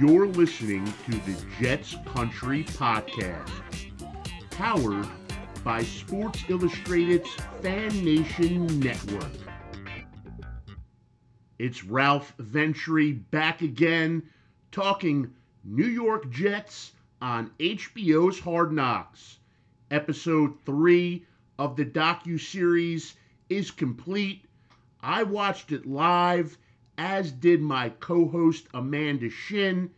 You're listening to the Jets Country Podcast, powered by Sports Illustrated's Fan Nation Network. It's Ralph Ventry back again, talking New York Jets on HBO's Hard Knocks. Episode 3 of the docu-series is complete. I watched it live, as did my co-host Amanda Shinn,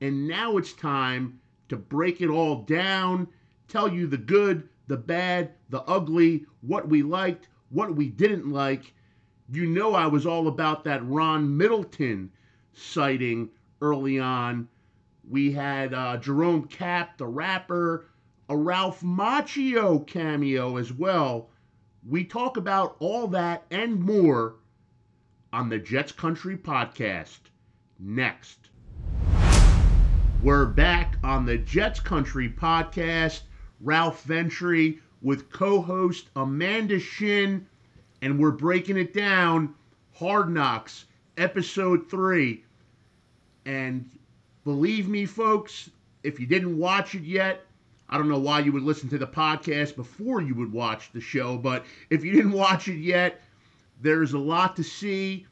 and now it's time to break it all down, tell you the good, the bad, the ugly, what we liked, what we didn't like. You know I was all about that Ron Middleton sighting early on. We had uh, Jerome Kapp, the rapper, a Ralph Macchio cameo as well. We talk about all that and more on the Jets Country podcast next. We're back on the Jets Country podcast. Ralph Ventry with co host Amanda Shinn, and we're breaking it down Hard Knocks, episode three. And believe me, folks, if you didn't watch it yet, I don't know why you would listen to the podcast before you would watch the show, but if you didn't watch it yet, there's a lot to see.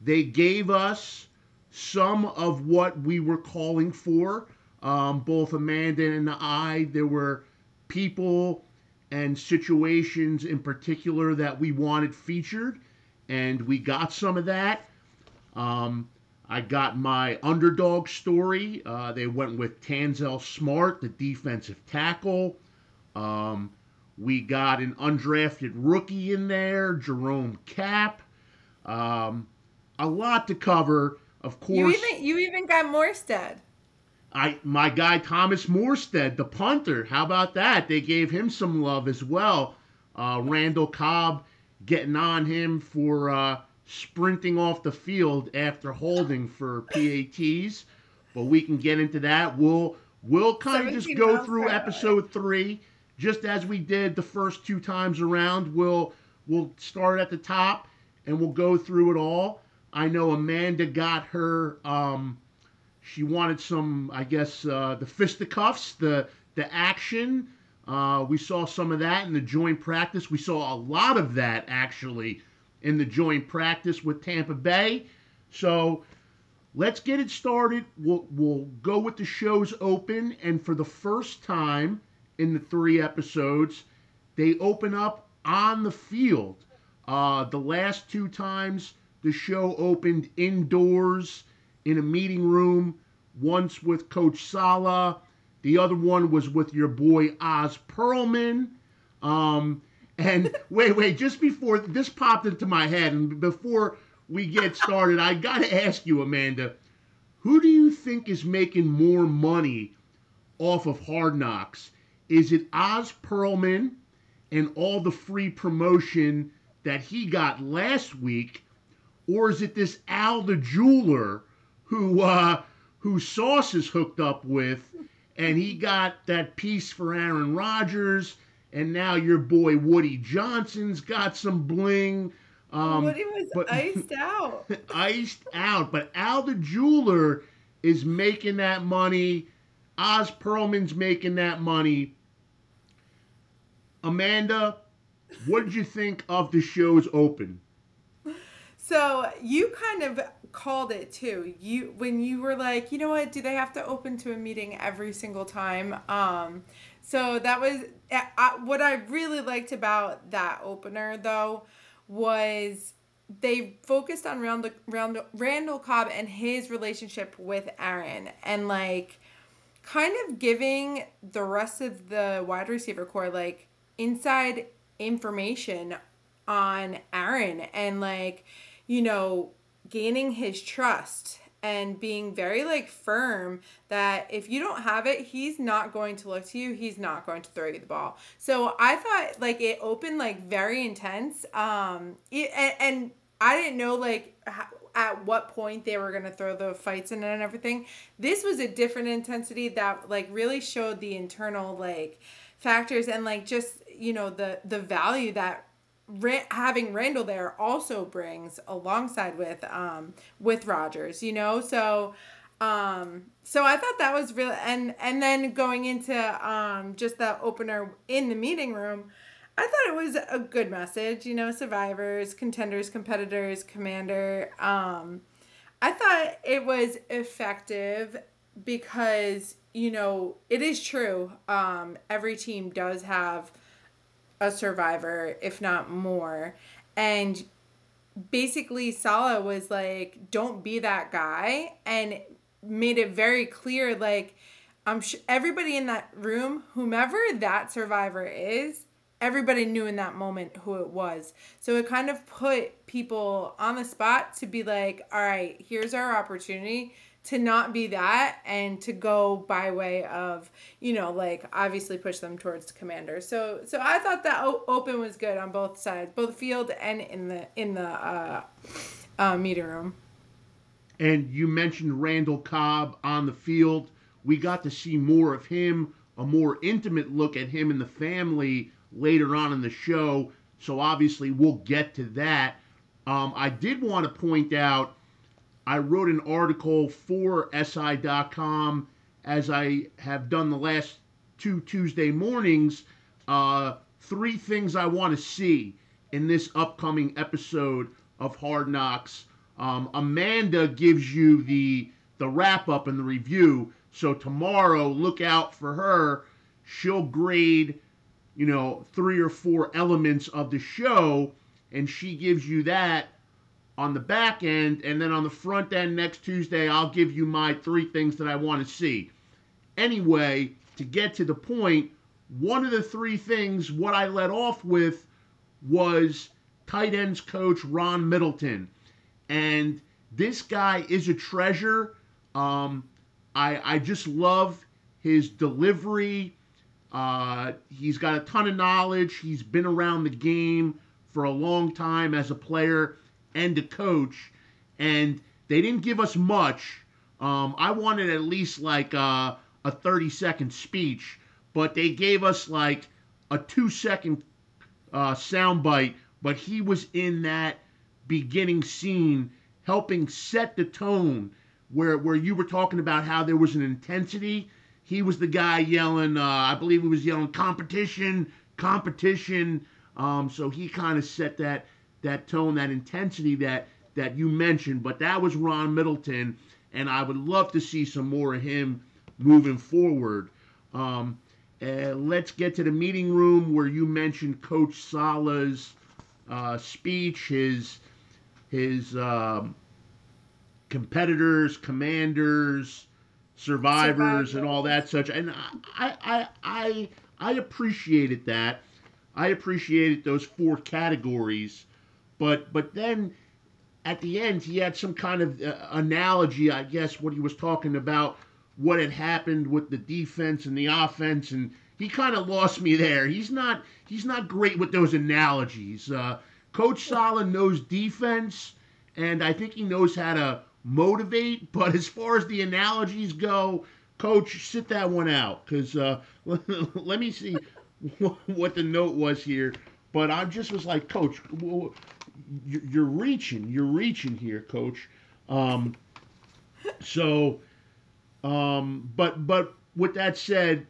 They gave us some of what we were calling for. Um, both Amanda and I, there were people and situations in particular that we wanted featured, and we got some of that. Um, I got my underdog story. Uh, they went with Tanzel Smart, the defensive tackle. Um, we got an undrafted rookie in there, Jerome Kapp. Um, a lot to cover, of course. You even you even got Morstead. I my guy Thomas Morstead, the punter. How about that? They gave him some love as well. Uh, Randall Cobb getting on him for uh, sprinting off the field after holding for PATs, but we can get into that. We'll we'll kind of just go through episode three, just as we did the first two times around. We'll we'll start at the top and we'll go through it all. I know Amanda got her. Um, she wanted some, I guess, uh, the fisticuffs, the the action. Uh, we saw some of that in the joint practice. We saw a lot of that actually in the joint practice with Tampa Bay. So let's get it started. We'll, we'll go with the show's open. And for the first time in the three episodes, they open up on the field. Uh, the last two times the show opened indoors in a meeting room, once with Coach Saleh, The other one was with your boy Oz Pearlman. Um, and wait, wait, just before this popped into my head, and before we get started, I got to ask you, Amanda, who do you think is making more money off of Hard Knocks? Is it Oz Pearlman and all the free promotion that he got last week, or is it this Al the jeweler who uh, who Sauce is hooked up with, and he got that piece for Aaron Rodgers? and now your boy Woody Johnson's got some bling. Um, Woody was but, iced out. iced out. But Al the jeweler is making that money. Oz Pearlman's making that money. Amanda, what did you think of the show's open? So you kind of called it too. You when you were like, you know what? Do they have to open to a meeting every single time? Um, so that was I, what I really liked about that opener, though, was they focused on Randall, Randall, Randall Cobb and his relationship with Aaron and like kind of giving the rest of the wide receiver corps like inside information on Aaron and like, you know, gaining his trust and being very like firm that if you don't have it, he's not going to look to you. He's not going to throw you the ball. So I thought like it opened like very intense. Um, it, and, and I didn't know like how, at what point they were going to throw the fights in and everything. This was a different intensity that like really showed the internal like factors and like just you know the the value that having Randall there also brings alongside with um with Rodgers, you know. So Um, so I thought that was really and and then going into um, just the opener in the meeting room, I thought it was a good message. You know, survivors, contenders, competitors, commander. Um, I thought it was effective because you know it is true. Um, every team does have a survivor, if not more, and basically Saleh was like, "Don't be that guy," and made it very clear like I'm sure everybody in that room, whomever that survivor is, everybody knew in that moment who it was. So it kind of put people on the spot to be like, all right, here's our opportunity to not be that and to go by way of, you know, like obviously push them towards commander. So so I thought that open was good on both sides, both field and in the in the uh, uh meeting room. And you mentioned Randall Cobb on the field. We got to see more of him, a more intimate look at him and the family later on in the show. So obviously we'll get to that. Um, I did want to point out I wrote an article for SI.com as I have done the last two Tuesday mornings. Uh, three things I want to see in this upcoming episode of Hard Knocks um, Amanda gives you the the wrap up and the review. So tomorrow, look out for her. She'll grade, you know, three or four elements of the show, and she gives you that on the back end. And then on the front end next Tuesday, I'll give you my three things that I want to see. Anyway, to get to the point, one of the three things, what I let off with was tight ends coach Ron Middleton and this guy is a treasure. Um, I I just love his delivery. Uh, he's got a ton of knowledge. He's been around the game for a long time as a player and a coach, and they didn't give us much. Um, I wanted at least like uh, a 30 second speech, but they gave us like a two second uh, soundbite. But he was in that beginning scene helping set the tone where where you were talking about how there was an intensity. He was the guy yelling. Uh, I believe he was yelling competition, competition. Um, so he kind of set that that tone, that intensity that that you mentioned. But that was Ron Middleton, and I would love to see some more of him moving forward. Um, uh, let's get to the meeting room where you mentioned Coach Saleh's uh, speech, his his um, competitors, commanders, survivors, and all that such. And I, I, I, I appreciated that. I appreciated those four categories, but but then at the end he had some kind of uh, analogy, I guess, what he was talking about what had happened with the defense and the offense, and he kind of lost me there. He's not he's not great with those analogies. Uh, Coach Saleh knows defense, and I think he knows how to motivate. But as far as the analogies go, Coach, sit that one out because uh, let me see what the note was here. But I just was like, Coach, you're reaching, you're reaching here, Coach. Um, so, um, but but with that said,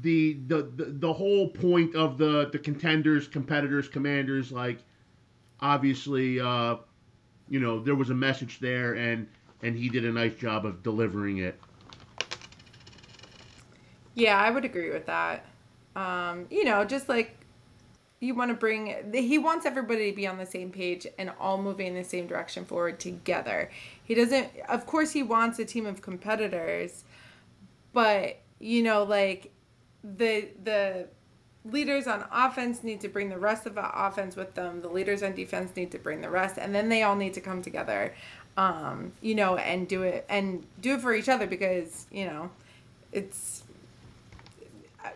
the, the the the whole point of the the contenders, competitors, commanders, like obviously, uh, you know, there was a message there, and and he did a nice job of delivering it. Yeah, I would agree with that. Um, you know, just like you want to bring, he wants everybody to be on the same page and all moving in the same direction forward together. He doesn't, of course, he wants a team of competitors, but you know, like the the leaders on offense need to bring the rest of the offense with them. The leaders on defense need to bring the rest, and then they all need to come together, um, you know, and do it and do it for each other because you know, it's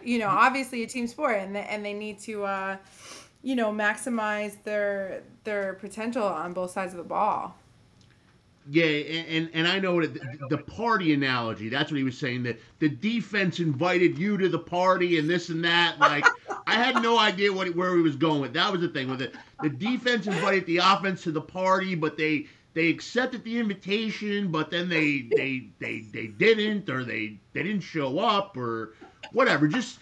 you know obviously a team sport, and they, and they need to uh, you know maximize their their potential on both sides of the ball. Yeah, and, and I know that the party analogy, that's what he was saying, that the defense invited you to the party and this and that. Like, I had no idea what where he was going with. That was the thing with it. The defense invited the offense to the party, but they they accepted the invitation, but then they they they they didn't, or they they didn't show up, or whatever. Just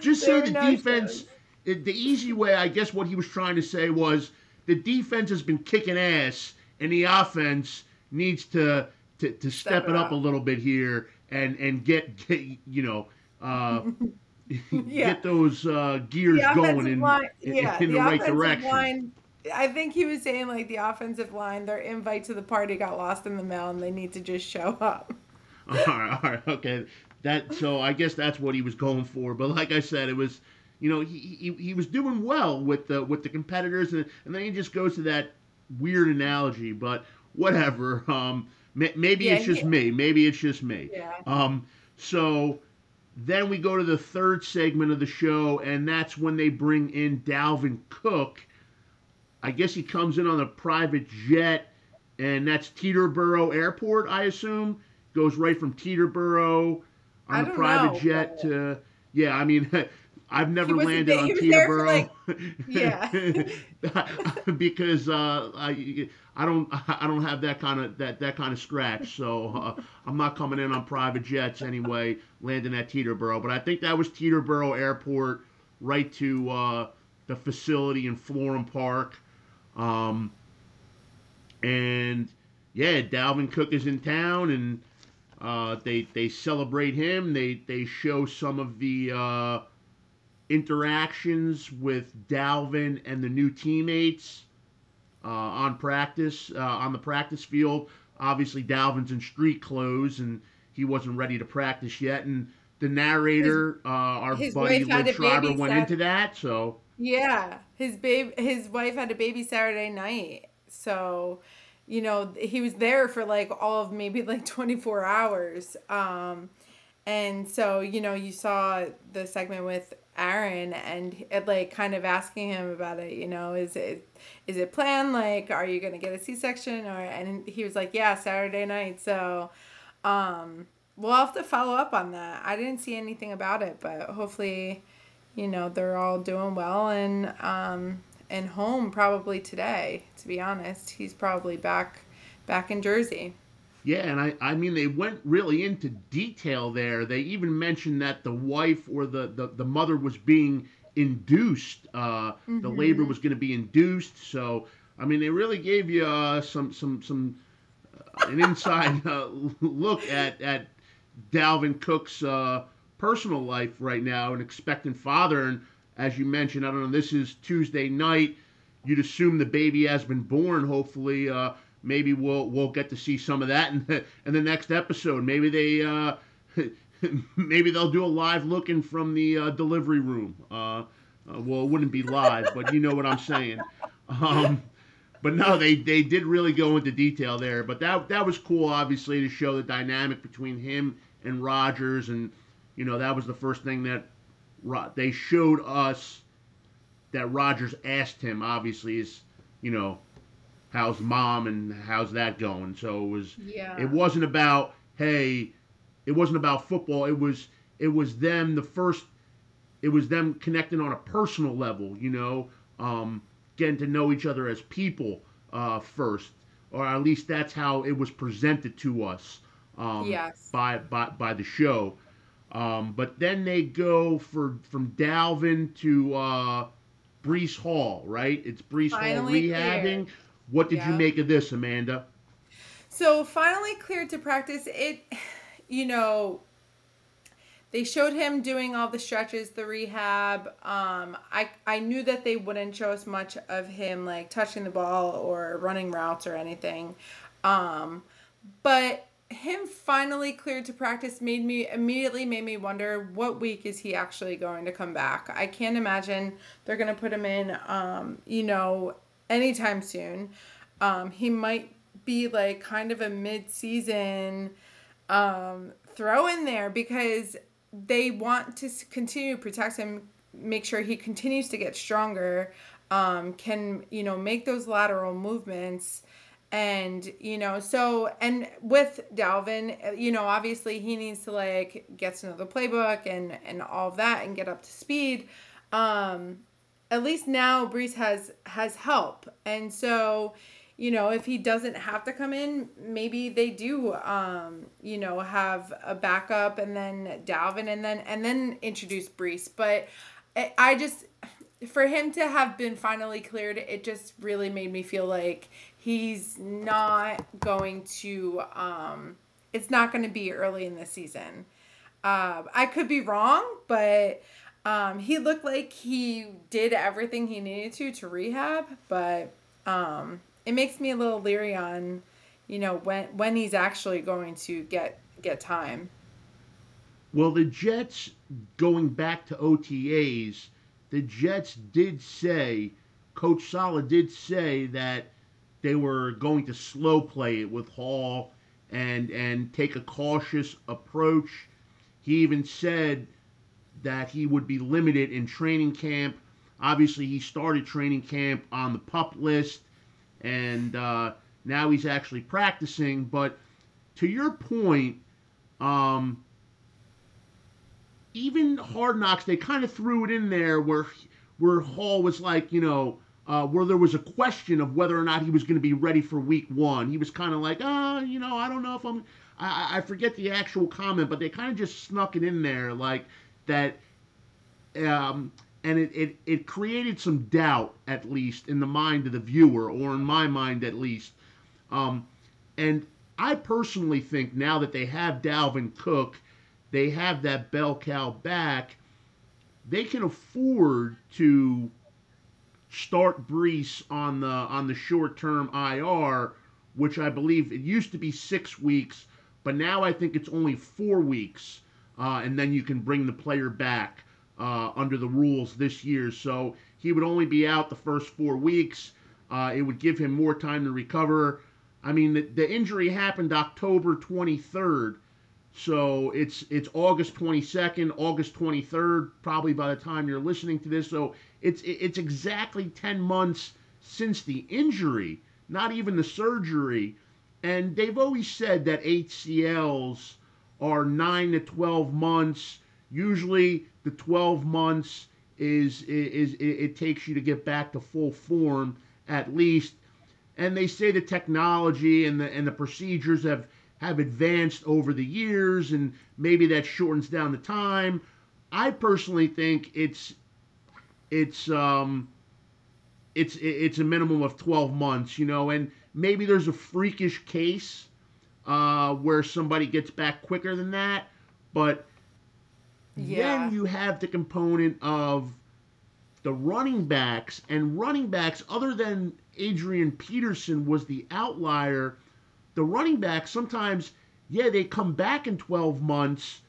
just say the no defense. The easy way, I guess, what he was trying to say was the defense has been kicking ass, and the offense needs to to, to step, step it up, up a little bit here and and get, get you know. Uh, yeah. get those uh, gears going in, line, in, yeah, in the, the right direction. Line, I think he was saying like the offensive line, their invite to the party got lost in the mail, and they need to just show up. all right, all right, okay. That so I guess that's what he was going for. But like I said, it was, you know, he he, he was doing well with the with the competitors, and and then he just goes to that weird analogy. But whatever. Um, maybe yeah, it's just me. Maybe it's just me. Yeah. Um, so then we go to the third segment of the show, and that's when they bring in Dalvin Cook. I guess he comes in on a private jet, and that's Teterboro Airport, I assume. Goes right from Teterboro on a private know, jet to. Yeah, I mean, I've never landed on Teterboro. Like, yeah. because uh, I I don't I don't have that kind of that that kind of scratch, so uh, I'm not coming in on private jets anyway, landing at Teterboro. But I think that was Teterboro Airport, right to uh, the facility in Florham Park, um, and yeah, Dalvin Cook is in town, and uh, they they celebrate him. They they show some of the uh, interactions with Dalvin and the new teammates uh, on practice uh, on the practice field. Obviously, Dalvin's in street clothes and he wasn't ready to practice yet. And the narrator, his, uh, our buddy Liev Schreiber, went into that. So yeah, his babe, his wife had a baby Saturday night. So you know he was there for like all of maybe like 24 hours um and so you know you saw the segment with Aaron and like kind of asking him about it, you know, is it is it planned like are you going to get a C-section or and he was like, "Yeah, Saturday night." So um we'll have to follow up on that. I didn't see anything about it, but hopefully, you know, they're all doing well and um and home probably today, to be honest. He's probably back back in Jersey. Yeah, and I, I mean, they went really into detail there. They even mentioned that the wife or the, the, the mother was being induced. Uh, mm-hmm. The labor was going to be induced. So, I mean, they really gave you uh, some some some uh, an inside uh, look at at Dalvin Cook's uh, personal life right now, an expectant father. And as you mentioned, I don't know, this is Tuesday night. You'd assume the baby has been born, hopefully. Uh, maybe we'll we'll get to see some of that in the, in the next episode. Maybe they uh, maybe they'll do a live looking from the uh, delivery room. Uh, uh, well, it wouldn't be live, but you know what I'm saying. Um, but no, they they did really go into detail there. But that that was cool, obviously, to show the dynamic between him and Rodgers, and you know that was the first thing that they showed us that Rodgers asked him. Obviously, is you know how's mom and how's that going? So it was yeah. it wasn't about hey, it wasn't about football. It was it was them the first it was them connecting on a personal level, you know, um, getting to know each other as people uh, first, or at least that's how it was presented to us um, yes. by, by by the show. Um, but then they go for from Dalvin to uh, Breece Hall, right? It's Breece Finally Hall rehabbing. What did yeah. you make of this, Amanda? So finally cleared to practice. It, you know, they showed him doing all the stretches, the rehab. Um, I I knew that they wouldn't show us much of him like touching the ball or running routes or anything. Um, but him finally cleared to practice made me immediately made me wonder what week is he actually going to come back. I can't imagine they're gonna put him in, um, you know, anytime soon. Um, he might be like kind of a mid-season um, throw in there because they want to continue to protect him, make sure he continues to get stronger, um, can you know make those lateral movements. And you know, so and with Dalvin, you know, obviously he needs to like get to know the playbook and and all that and get up to speed. Um, at least now Breece has has help. And so, you know, if he doesn't have to come in, maybe they do, um, you know, have a backup and then Dalvin and then and then introduce Breece. But I just for him to have been finally cleared, it just really made me feel like he's not going to. Um, it's not going to be early in the season. Uh, I could be wrong, but um, he looked like he did everything he needed to to rehab. But um, it makes me a little leery on, you know, when when he's actually going to get get time. Well, the Jets going back to OTAs, the Jets did say, Coach Saleh did say that they were going to slow play it with Hall and and take a cautious approach. He even said that he would be limited in training camp. Obviously, he started training camp on the pup list and uh, now he's actually practicing. But to your point, um, even Hard Knocks, they kind of threw it in there where where Hall was like, you know, uh, where there was a question of whether or not he was going to be ready for Week One. He was kind of like, ah, oh, you know, I don't know if I'm. I, I forget the actual comment, but they kind of just snuck it in there, like that. Um, and it, it, it created some doubt, at least, in the mind of the viewer, or in my mind at least. Um, and I personally think now that they have Dalvin Cook, they have that bell cow back, they can afford to start Breece on the on the short term IR, which I believe it used to be six weeks, but now I think it's only four weeks, uh, and then you can bring the player back uh, under the rules this year. So he would only be out the first four weeks. Uh, it would give him more time to recover. I mean, the, the injury happened October 23rd, so it's it's August 22nd, August 23rd, probably by the time you're listening to this. So it's it's exactly 10 months since the injury, not even the surgery. And they've always said that ACLs are 9 to 12 months. Usually the 12 months is, is, is it takes you to get back to full form at least. And they say the technology and the and the procedures have have advanced over the years, and maybe that shortens down the time. I personally think it's it's um it's it's a minimum of 12 months, you know, and maybe there's a freakish case uh, where somebody gets back quicker than that, but yeah. Then you have the component of the running backs, and running backs, other than Adrian Peterson was the outlier, the running backs sometimes, yeah, they come back in 12 months,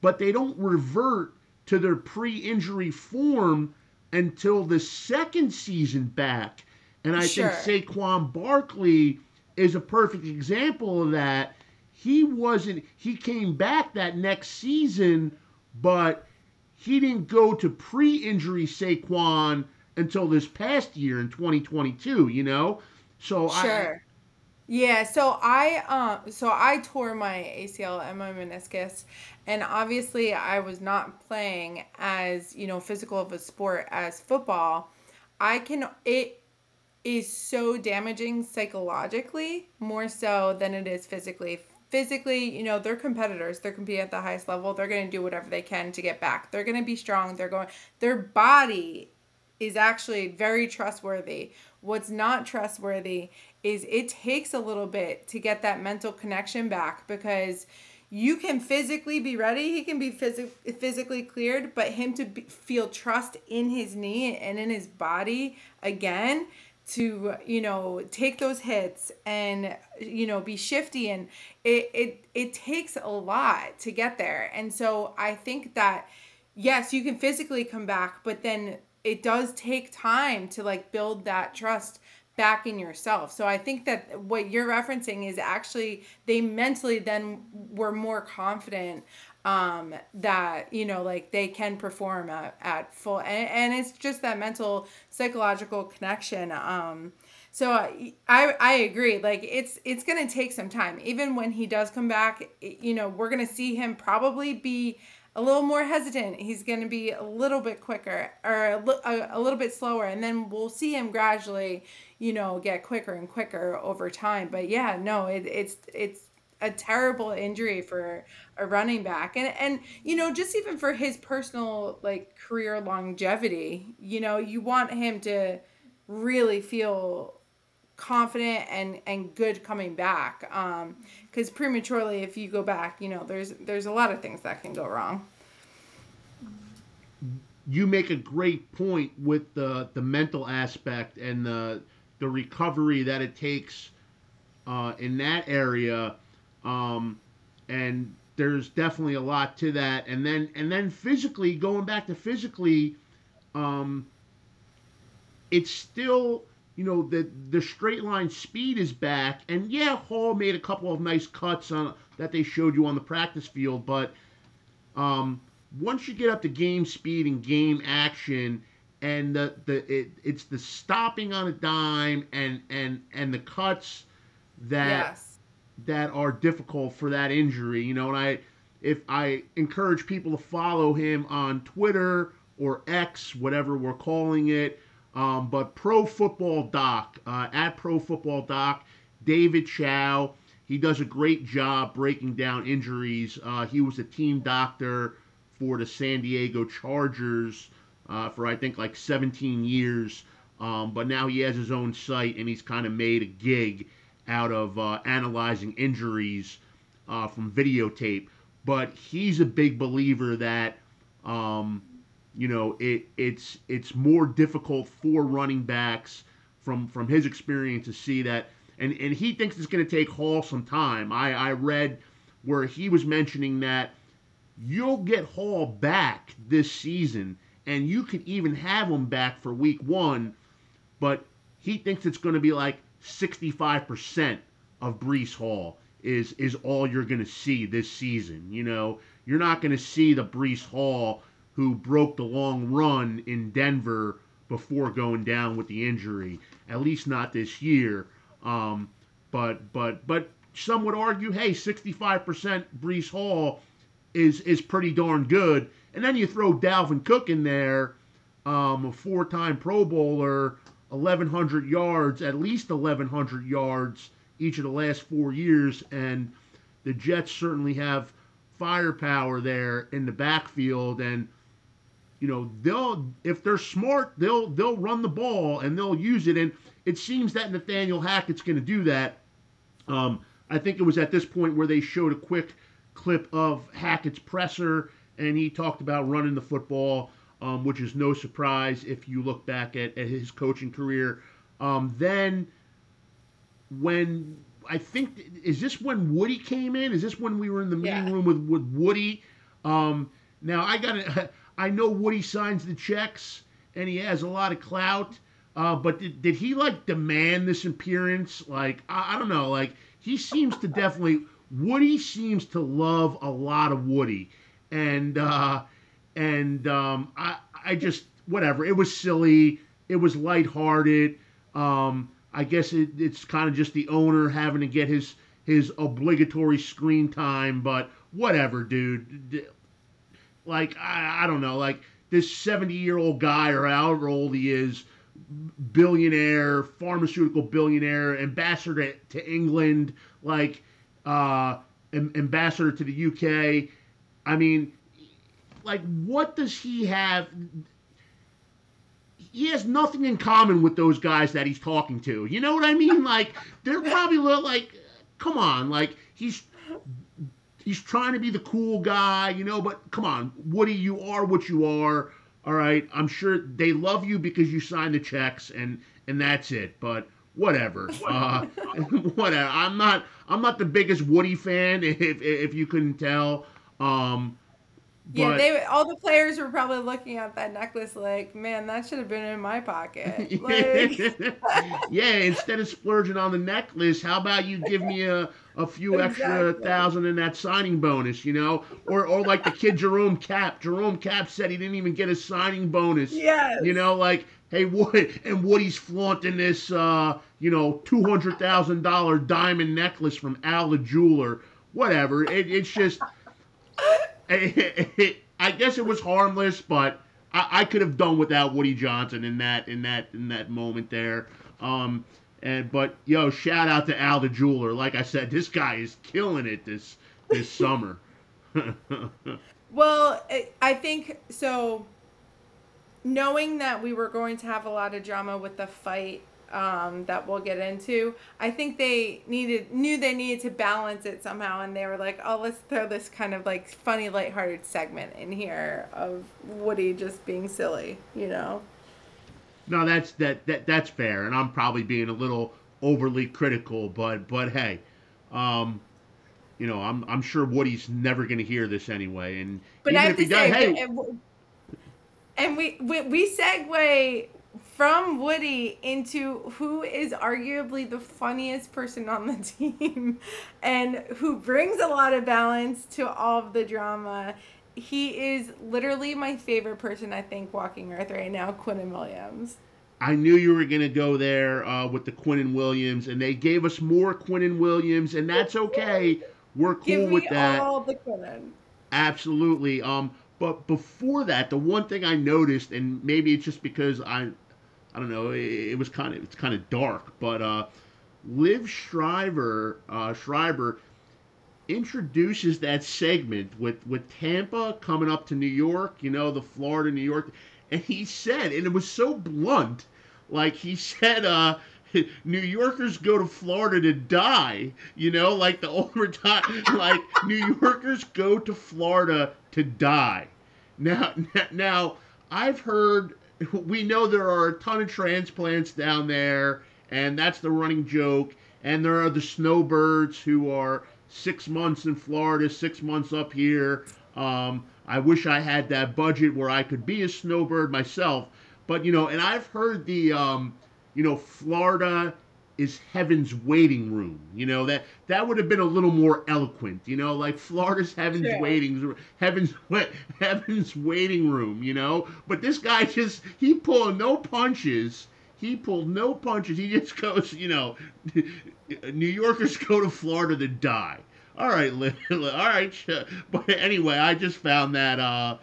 but they don't revert to their pre injury form until the second season back. And I sure. think Saquon Barkley is a perfect example of that. He wasn't, he came back that next season but he didn't go to pre-injury Saquon until this past year in 2022. You know, so sure. I. Yeah, so I um so I tore my ACL and my meniscus and obviously I was not playing as, you know, physical of a sport as football. I can it is so damaging psychologically more so than it is physically physically, you know, they're competitors. They're competing at the highest level. They're going to do whatever they can to get back. They're going to be strong. They're going, their body is actually very trustworthy. What's not trustworthy is it takes a little bit to get that mental connection back because you can physically be ready. He can be phys- physically cleared, but him to be, feel trust in his knee and in his body again to you know take those hits and you know be shifty. And it it it takes a lot to get there. And so i think that yes you can physically come back but then it does take time to like build that trust back in yourself. So i think that what you're referencing is actually they mentally then were more confident um, that you know like they can perform at, at full and, and it's just that mental psychological connection um, so I, I agree like it's it's gonna take some time even when he does come back you know we're gonna see him probably be a little more hesitant. He's to be a little bit quicker or a, a, a, little bit slower. And then we'll see him gradually, you know, get quicker and quicker over time. But yeah, no, it, it's, it's, a terrible injury for a running back. And and you know just even for his personal like career longevity you know you want him to really feel confident and and good coming back. Um because prematurely if you go back you know there's there's a lot of things that can go wrong. You make a great point with the the mental aspect and the the recovery that it takes uh, in that area um, and there's definitely a lot to that and then and then physically going back to physically um, it's still you know the the straight line speed is back and yeah hall made a couple of nice cuts on that they showed you on the practice field but um, once you get up to game speed and game action and the, the it, it's the stopping on a dime and and and the cuts that yes. That are difficult for that injury you know and i if i encourage people to follow him on twitter or x whatever we're calling it um, but Pro Football Doc, uh, at Pro Football Doc, David Chao. he does a great job breaking down injuries. Uh, he was a team doctor for the San Diego Chargers uh, for I think like 17 years. Um, but now he has his own site and he's kind of made a gig out of uh, analyzing injuries uh, from videotape. But he's a big believer that um, you know, it it's it's more difficult for running backs from from his experience to see that, and and he thinks it's going to take Hall some time. I I read where he was mentioning that you'll get Hall back this season, and you could even have him back for Week One, but he thinks it's going to be like 65% of Breece Hall is is all you're going to see this season. You know, you're not going to see the Breece Hall who broke the long run in Denver before going down with the injury. At least not this year. Um, but but but some would argue, hey, 65% Breece Hall is is pretty darn good. And then you throw Dalvin Cook in there, um, a four-time Pro Bowler, 1,100 yards, at least 1,100 yards each of the last four years, and the Jets certainly have firepower there in the backfield. And you know they'll if they're smart they'll they'll run the ball and they'll use it and it seems that Nathaniel Hackett's going to do that. Um, I think it was at this point where they showed a quick clip of Hackett's presser and he talked about running the football, um, which is no surprise if you look back at, at his coaching career. Um, then when I think is this when Woody came in? Is this when we were in the meeting yeah. room with with Woody? Um, now I got I know Woody signs the checks and he has a lot of clout. Uh, but did, did he like demand this appearance? Like I, I don't know. Like he seems to definitely Woody seems to love a lot of Woody, and uh, and um, I I just whatever. It was silly. It was lighthearted. Um, I guess it, it's kind of just the owner having to get his his obligatory screen time, but whatever, dude like I, I don't know, like this 70 year old guy or however old he is, billionaire, pharmaceutical billionaire, ambassador to, to England, like uh, ambassador to the UK. I mean, like, what does he have? He has nothing in common with those guys that he's talking to. You know what I mean? Like, they're probably like, come on, like he's he's trying to be the cool guy, you know, but come on, Woody, you are what you are. All right. I'm sure they love you because you signed the checks and and that's it. But whatever. Uh, whatever. I'm not I'm not the biggest Woody fan if if you couldn't tell. Um yeah, they all the players were probably looking at that necklace like, man, that should have been in my pocket. Like... yeah, instead of splurging on the necklace, how about you give me a, a few exactly. extra thousand in that signing bonus, you know? Or or like the kid Jerome Kapp. Jerome Kapp said he didn't even get a signing bonus. Yes. You know, like, hey, Woody, and Woody's flaunting this, uh, you know, two hundred thousand dollar diamond necklace from Al the jeweler. Whatever. It, it's just it, I guess it was harmless, but I, I could have done without Woody Johnson in that in that in that moment there. Um, and but yo, shout out to Al the jeweler. Like I said, this guy is killing it this this summer. well, I think so. Knowing that we were going to have a lot of drama with the fight um, that we'll get into. I think they needed knew they needed to balance it somehow, and they were like, "Oh, let's throw this kind of like funny, lighthearted segment in here of Woody just being silly," you know. No, that's that, that that's fair, and I'm probably being a little overly critical, but but hey, um, you know, I'm I'm sure Woody's never going to hear this anyway, and but even if he say, does, hey. And, and we, we we segue from Woody into who is arguably the funniest person on the team and who brings a lot of balance to all of the drama. He is literally my favorite person, I think, walking Earth right now, Quinnen Williams. I knew you were going to go there uh, with the Quinnen Williams, and they gave us more Quinnen Williams, and that's okay. We're cool with that. All the Quinnen. Absolutely. Um, but before that, the one thing I noticed, and maybe it's just because I I don't know. It, it was kind of it's kind of dark, but uh, Liev Schreiber uh, Schreiber introduces that segment with with Tampa coming up to New York. You know, the Florida New York, and he said, and it was so blunt, like he said, uh. New Yorkers go to Florida to die, you know, like the overtime, like New Yorkers go to Florida to die. Now, now I've heard we know there are a ton of transplants down there, and that's the running joke. And there are the snowbirds who are six months in Florida, six months up here. Um, I wish I had that budget where I could be a snowbird myself. But you know, and I've heard the, um, you know, Florida is heaven's waiting room. You know that that would have been a little more eloquent. You know, like Florida's heaven's yeah. waiting heaven's heaven's waiting room. You know, but this guy just he pulled no punches. He pulled no punches. He just goes, you know, New Yorkers go to Florida to die. All right, all right. But anyway, I just found that uh,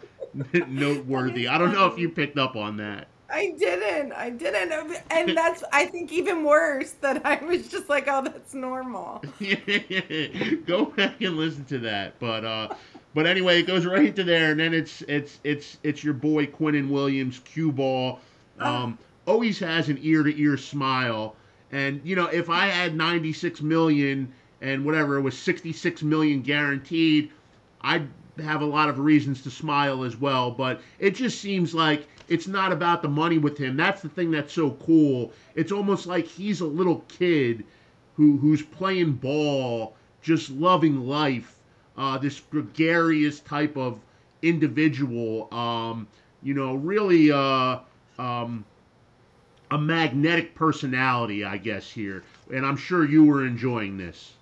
noteworthy. I don't know if you picked up on that. I didn't. I didn't. And that's, I think, even worse that I was just like, oh, that's normal. Go back and listen to that. But, uh, but anyway, it goes right into there, and then it's it's it's it's your boy Quinnen Williams, cue ball. Uh. Um, always has an ear to ear smile, and you know if I had 96 million and whatever it was 66 million guaranteed, I'd have a lot of reasons to smile as well. But it just seems like it's not about the money with him. That's the thing that's so cool. It's almost like he's a little kid who who's playing ball, just loving life. Uh, this gregarious type of individual. Um, you know, really uh, um, a magnetic personality, I guess here. And I'm sure you were enjoying this.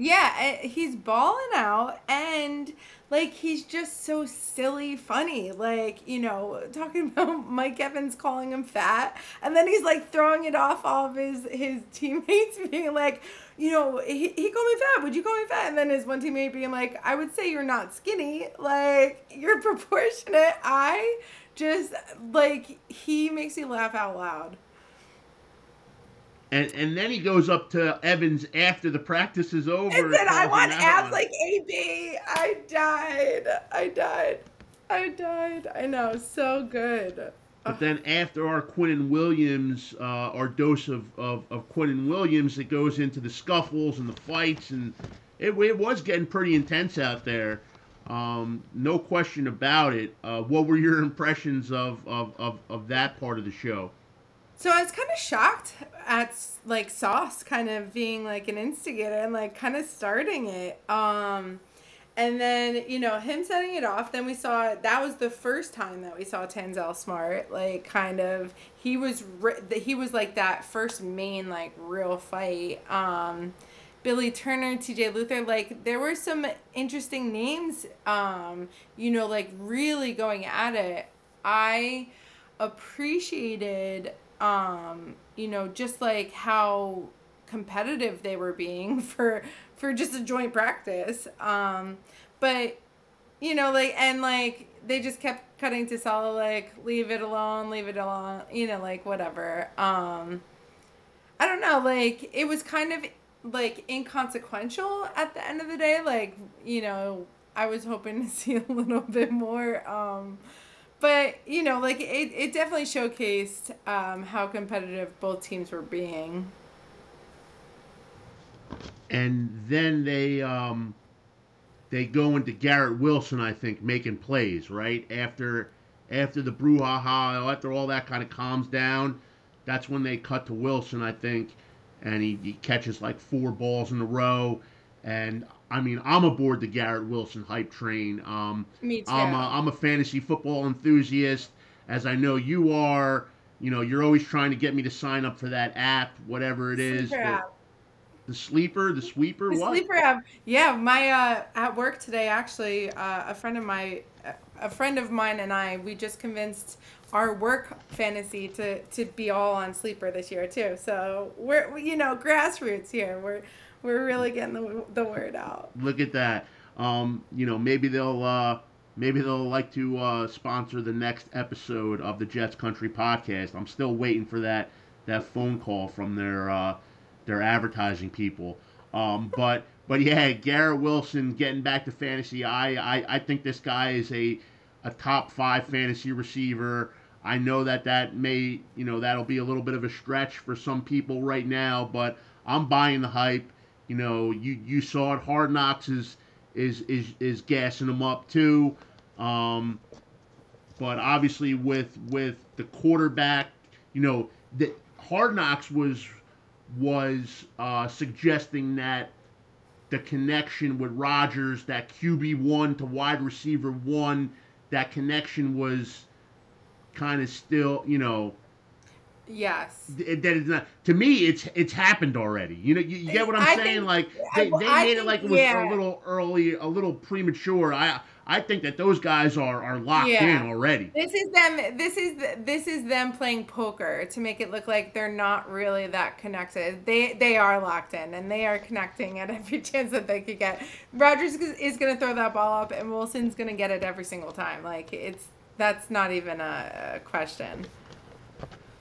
Yeah, eh, he's balling out and like he's just so silly funny like you know talking about mike evans calling him fat and then he's like throwing it off all of his his teammates being like you know he, he called me fat would you call me fat? And then his one teammate being like i would say you're not skinny like you're proportionate. I just like he makes me laugh out loud and and then he goes up to Evans after the practice is over. And said, "I want abs like AB." I died. I died. I died. I know. So good. But then after our Quinnen Williams, uh, our dose of, of, of Quinnen Williams, it goes into the scuffles and the fights, and it, it was getting pretty intense out there. Um, no question about it. Uh, what were your impressions of, of, of, of that part of the show? So I was kind of shocked at like Sauce kind of being like an instigator and like kind of starting it. Um, and then you know him setting it off. Then we saw that was the first time that we saw Tanzel Smart like kind of he was he was like that first main like real fight. Um, Billy Turner, TJ Luther, like there were some interesting names. Um, you know, like really going at it. I appreciated um, you know, just like how competitive they were being for for just a joint practice. Um, but you know, like and like they just kept cutting to Saleh like leave it alone, leave it alone, you know, like whatever. Um I don't know, like it was kind of like inconsequential at the end of the day. Like, you know, I was hoping to see a little bit more um but you know, like it, it definitely showcased um, how competitive both teams were being. And then they um, they go into Garrett Wilson, I think, making plays right after after the brouhaha, after all that kind of calms down. That's when they cut to Wilson, I think, and he, he catches like four balls in a row. And I mean, I'm aboard the Garrett Wilson hype train. Um, Me too. I'm a, I'm a fantasy football enthusiast, as I know you are. You know, you're always trying to get me to sign up for that app, whatever it is. Sleeper the, app. the sleeper, the sweeper, The what? sleeper app. Yeah, my uh, at work today, actually, uh, a friend of my, a friend of mine and I, we just convinced our work fantasy to to be all on sleeper this year too. So we're you know grassroots here. We're we're really getting the the word out. Look at that. Um, you know, maybe they'll uh, maybe they'll like to uh, sponsor the next episode of the Jets Country podcast. I'm still waiting for that that phone call from their uh, their advertising people. Um, but but yeah, Garrett Wilson getting back to fantasy. I, I, I think this guy is a a top five fantasy receiver. I know that that may you know that'll be a little bit of a stretch for some people right now, but I'm buying the hype. You know, you you saw it. Hard Knocks is is is is gassing them up too. Um, but obviously with with the quarterback, you know, the Hard Knocks was was uh, suggesting that the connection with Rodgers, that QB one to wide receiver one, that connection was kind of still, you know, Yes. th- that is not to me. It's it's happened already. You know, you, you get what I'm I saying? think- like they, they made it like it was yeah. a little early, a little premature. I I think that those guys are are locked Yeah. in already. This is them. This is this is them playing poker to make it look like they're not really that connected. They they are locked in and they are connecting at every chance that they could get. Rodgers is going to throw that ball up and Wilson's going to get it every single time. Like it's that's not even a, a question.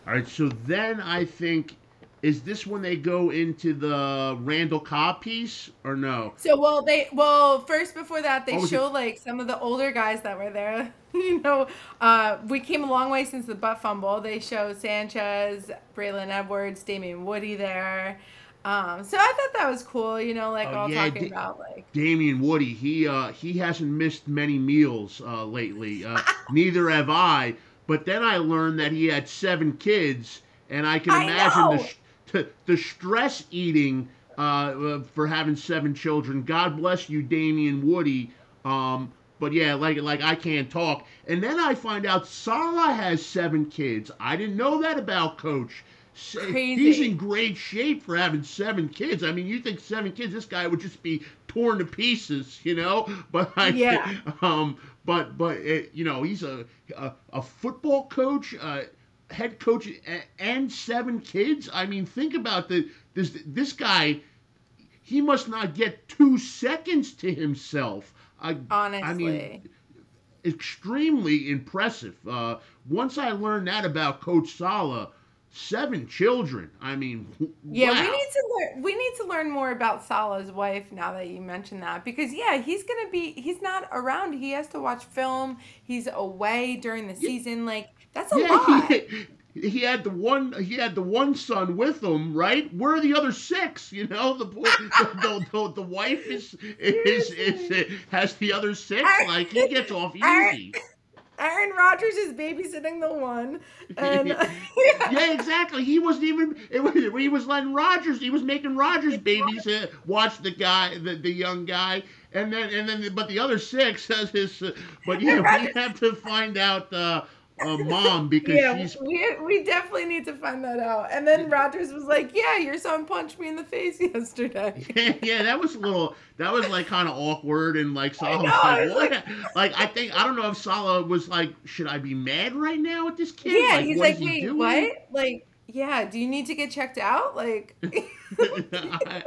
All right, so then I think is this when they go into the Randall Cobb piece or no? So well they well first before that they Oh, was it- show like some of the older guys that were there. you know, uh, we came a long way since the butt fumble. They show Sanchez, Braylon Edwards, Damien Woody there. Um, so I thought that was cool. You know, like Oh, all yeah, talking di- about like Damien Woody, he uh, he hasn't missed many meals uh, lately. Uh, neither have I. But then I learned that he had seven kids, and I can I imagine know. the the stress eating uh, uh, for having seven children. God bless you, Damien Woody. Um, but yeah, like like I can't talk. And then I find out Saleh has seven kids. I didn't know that about Coach. S- He's in great shape for having seven kids. I mean, you think seven kids? This guy would just be torn to pieces, you know. But I, Yeah. um, but but uh, you know, he's a a, a football coach, uh, head coach, and seven kids. I mean, think about the this this guy. He must not get two seconds to himself. I, honestly. I mean, extremely impressive. Uh, once I learned that about Coach Saleh, seven children. I mean, yeah, wow. we need to learn. We need to learn more about Saleh's wife now that you mentioned that, because yeah, he's gonna be. He's not around. He has to watch film. He's away during the season. Like that's a lot. He, he had the one. He had the one son with him, right? Where are the other six? You know, the the, the, the, the wife is is, is, is has the other six. Like he gets off easy. Aaron Rodgers is babysitting the one, and yeah, exactly. He wasn't even. It was, he was letting Rodgers. He was making Rodgers babies uh, watch the guy, the, the young guy, and then and then. But the other six has his. Uh, but yeah, we have to find out uh, uh, mom because yeah, she's. we we definitely need to find that out. And then Rodgers was like, "Yeah, your son punched me in the face yesterday." yeah, that was a little. That was like kind of awkward and like Saleh was know, like, it's what? Like, I think I don't know if Saleh was like, should I be mad right now at this kid? Yeah, like, he's like, is he "Wait, what? Like, yeah, do you need to get checked out?" Like, I-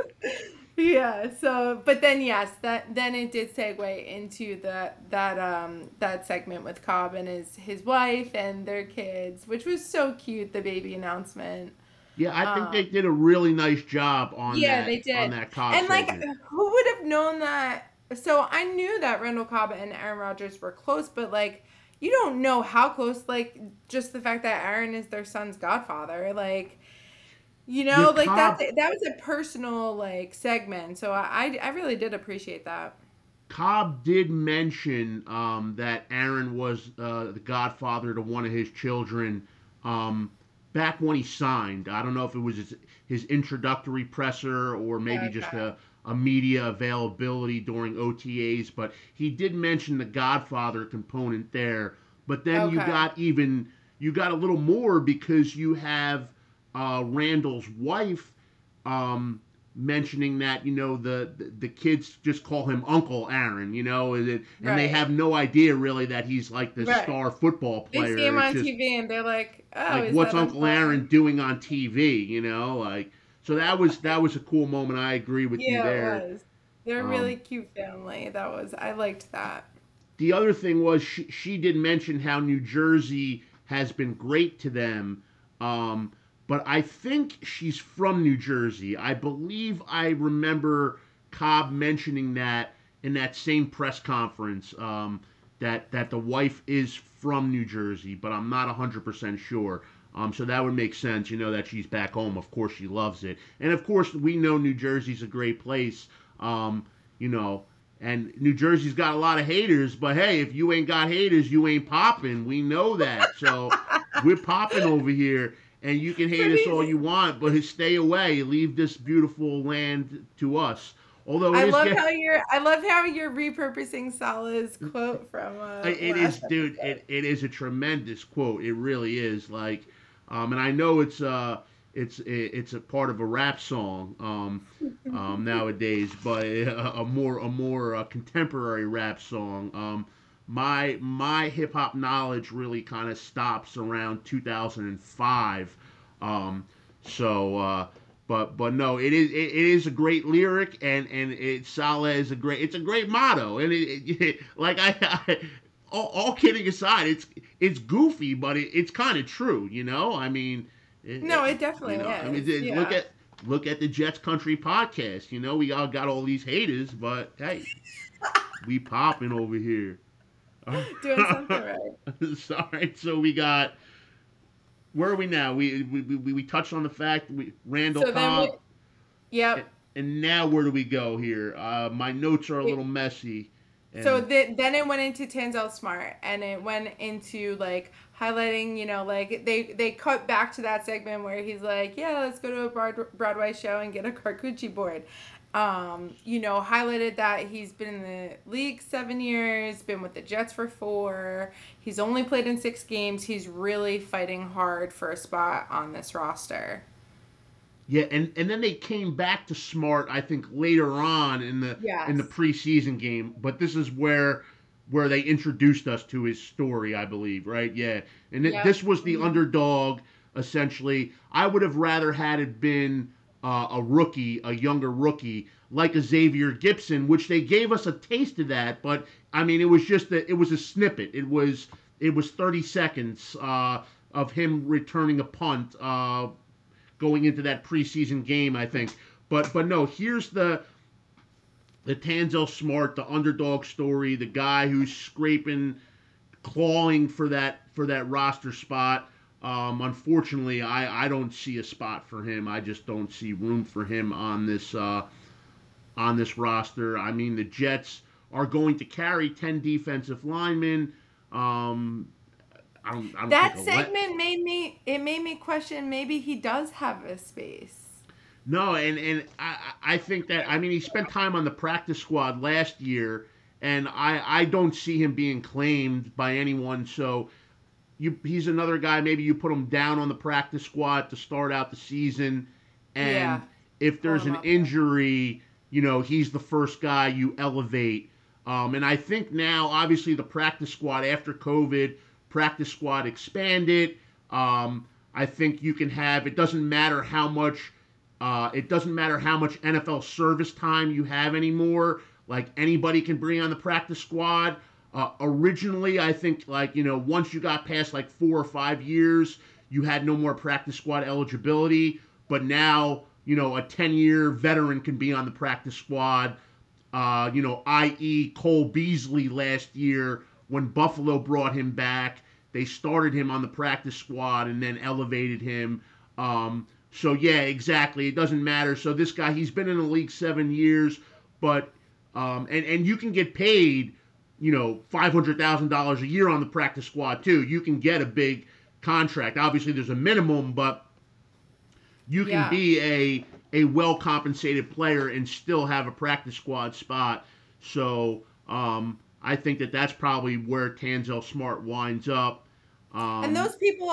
yeah so but then yes that then it did segue into the that um that segment with cobb and his his wife and their kids which was so cute the baby announcement. Yeah i think um, they did a really nice job on yeah that, they did. on that cobb and segment. like who would have known that? So i knew that randall cobb and aaron rodgers were close but like you don't know how close like just the fact that aaron is their son's godfather like you know, like that that was a personal like segment, so I I really did appreciate that. Cobb did mention um, that Aaron was uh, the godfather to one of his children um, back when he signed. I don't know if it was his, his introductory presser or maybe okay. just a, a media availability during OTAs, but he did mention the godfather component there. But then okay. you got even you got a little more because you have uh, Randall's wife um, mentioning that you know the, the, the kids just call him Uncle Aaron, you know, and, and right. they have no idea really that he's like the right. star football player. They see him on just, TV and they're like, oh, like what's Uncle Aaron doing on TV? You know, like so that was that was a cool moment. I agree with yeah, you there. It was. They're a um, really cute family. That was I liked that. The other thing was she, she did mention how New Jersey has been great to them. Um, but I think she's from New Jersey. I believe I remember Cobb mentioning that in that same press conference um, that that the wife is from New Jersey, but I'm not 100% sure. Um, so that would make sense, you know, that she's back home. Of course, she loves it, and of course, we know New Jersey's a great place. Um, you know, and New Jersey's got a lot of haters, but hey, if you ain't got haters, you ain't popping. We know that. So we're popping over here and you can hate us all you want, but stay away. Leave this beautiful land to us. Although I love how you're, I love how you're repurposing Saleh's quote from. Uh, it is, dude. It, it is a tremendous quote. It really is. Like, um, and I know it's uh, it's it's a part of a rap song um, um, nowadays, but a, a, more a more uh, contemporary rap song. Um, my my hip hop knowledge really kind of stops around 2005. Um, so, uh, but but no, it is it, it is a great lyric, and and it Saleh is a great it's a great motto, and it, it like I, I all, all, kidding aside, it's it's goofy, but it, it's kind of true, you know. I mean, no, it definitely you know, is. I mean, yeah. look at look at the Jets Country podcast. You know, we all got all these haters, but hey, we popping over here. Doing something right. Sorry. So we got. Where are we now? We we, we, we touched on the fact we Randall so Cobb. We, yep. And, and, now where do we go here? Uh, my notes are a little messy. And... So the, then it went into Tanzel Smart, and it went into like highlighting, you know, like they they cut back to that segment where he's like, yeah, let's go to a Broadway show and get a charcuterie board, um, you know, highlighted that he's been in the league seven years, been with the Jets for four. He's only played in six games. He's really fighting hard for a spot on this roster. Yeah, and, and then they came back to Smart, I think, later on in the yes. in the preseason game. But this is where where they introduced us to his story, I believe, right? Yeah, and yep. this was the mm-hmm. underdog essentially. I would have rather had it been uh, a rookie, a younger rookie, like a Xavier Gibson, which they gave us a taste of that. But I mean, it was just that it was a snippet. It was it was 30 seconds uh, of him returning a punt uh, going into that preseason game, I think. But but no, here's the the Tanzel Smart, the underdog story, the guy who's scraping, clawing for that for that roster spot. Um, unfortunately, I, I don't see a spot for him. I just don't see room for him on this uh, on this roster. I mean, the Jets are going to carry ten defensive linemen. Um, I don't, I don't that segment made me it made me question maybe he does have a space. No, and and I I think that I mean he spent time on the practice squad last year, and I I don't see him being claimed by anyone. So you he's another guy. Maybe you put him down on the practice squad to start out the season, and yeah. if there's an injury, you know he's the first guy you elevate. Um, and I think now, obviously, the practice squad after COVID, practice squad expanded. Um, I think you can have. It doesn't matter how much Uh, it doesn't matter how much NFL service time you have anymore. Like anybody can bring on the practice squad. Uh, originally, I think like you know once you got past like four or five years, you had no more practice squad eligibility. But now you know a 10 year veteran can be on the practice squad. Uh, you know, i.e. Cole Beasley last year when Buffalo brought him back. They started him on the practice squad and then elevated him. Um, so yeah, exactly. It doesn't matter. So this guy, he's been in the league seven years, but um, and and you can get paid, you know, five hundred thousand dollars a year on the practice squad too. You can get a big contract. Obviously, there's a minimum, but you can Yeah. be a a well compensated player and still have a practice squad spot. So um, I think that that's probably where Tanzel Smart winds up. Um, And those people,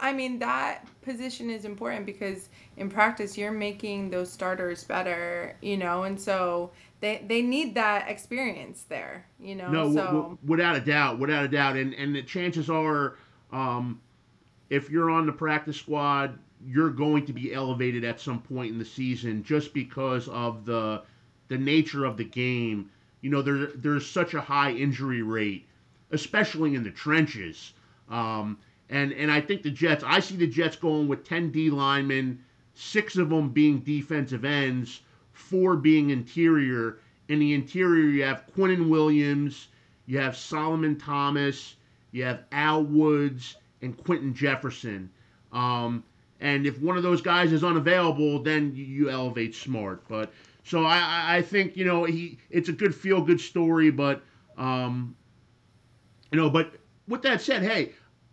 I mean, that position is important because in practice you're making those starters better, you know, and so they they need that experience there, you know. No, w- so w- without a doubt, without a doubt, and and the chances are, um, if you're on the practice squad, you're going to be elevated at some point in the season, just because of the the nature of the game. You know, there there's such a high injury rate, especially in the trenches. Um, and and I think the Jets, I see the Jets going with 10 D linemen, six of them being defensive ends, four being interior. In the interior, you have Quinnen Williams, you have Solomon Thomas, you have Al Woods, and Quinton Jefferson. Um, and if one of those guys is unavailable, then you, elevate Smart. But so I, I- think you know he it's a good feel good story, but um, you know, but with that said, hey,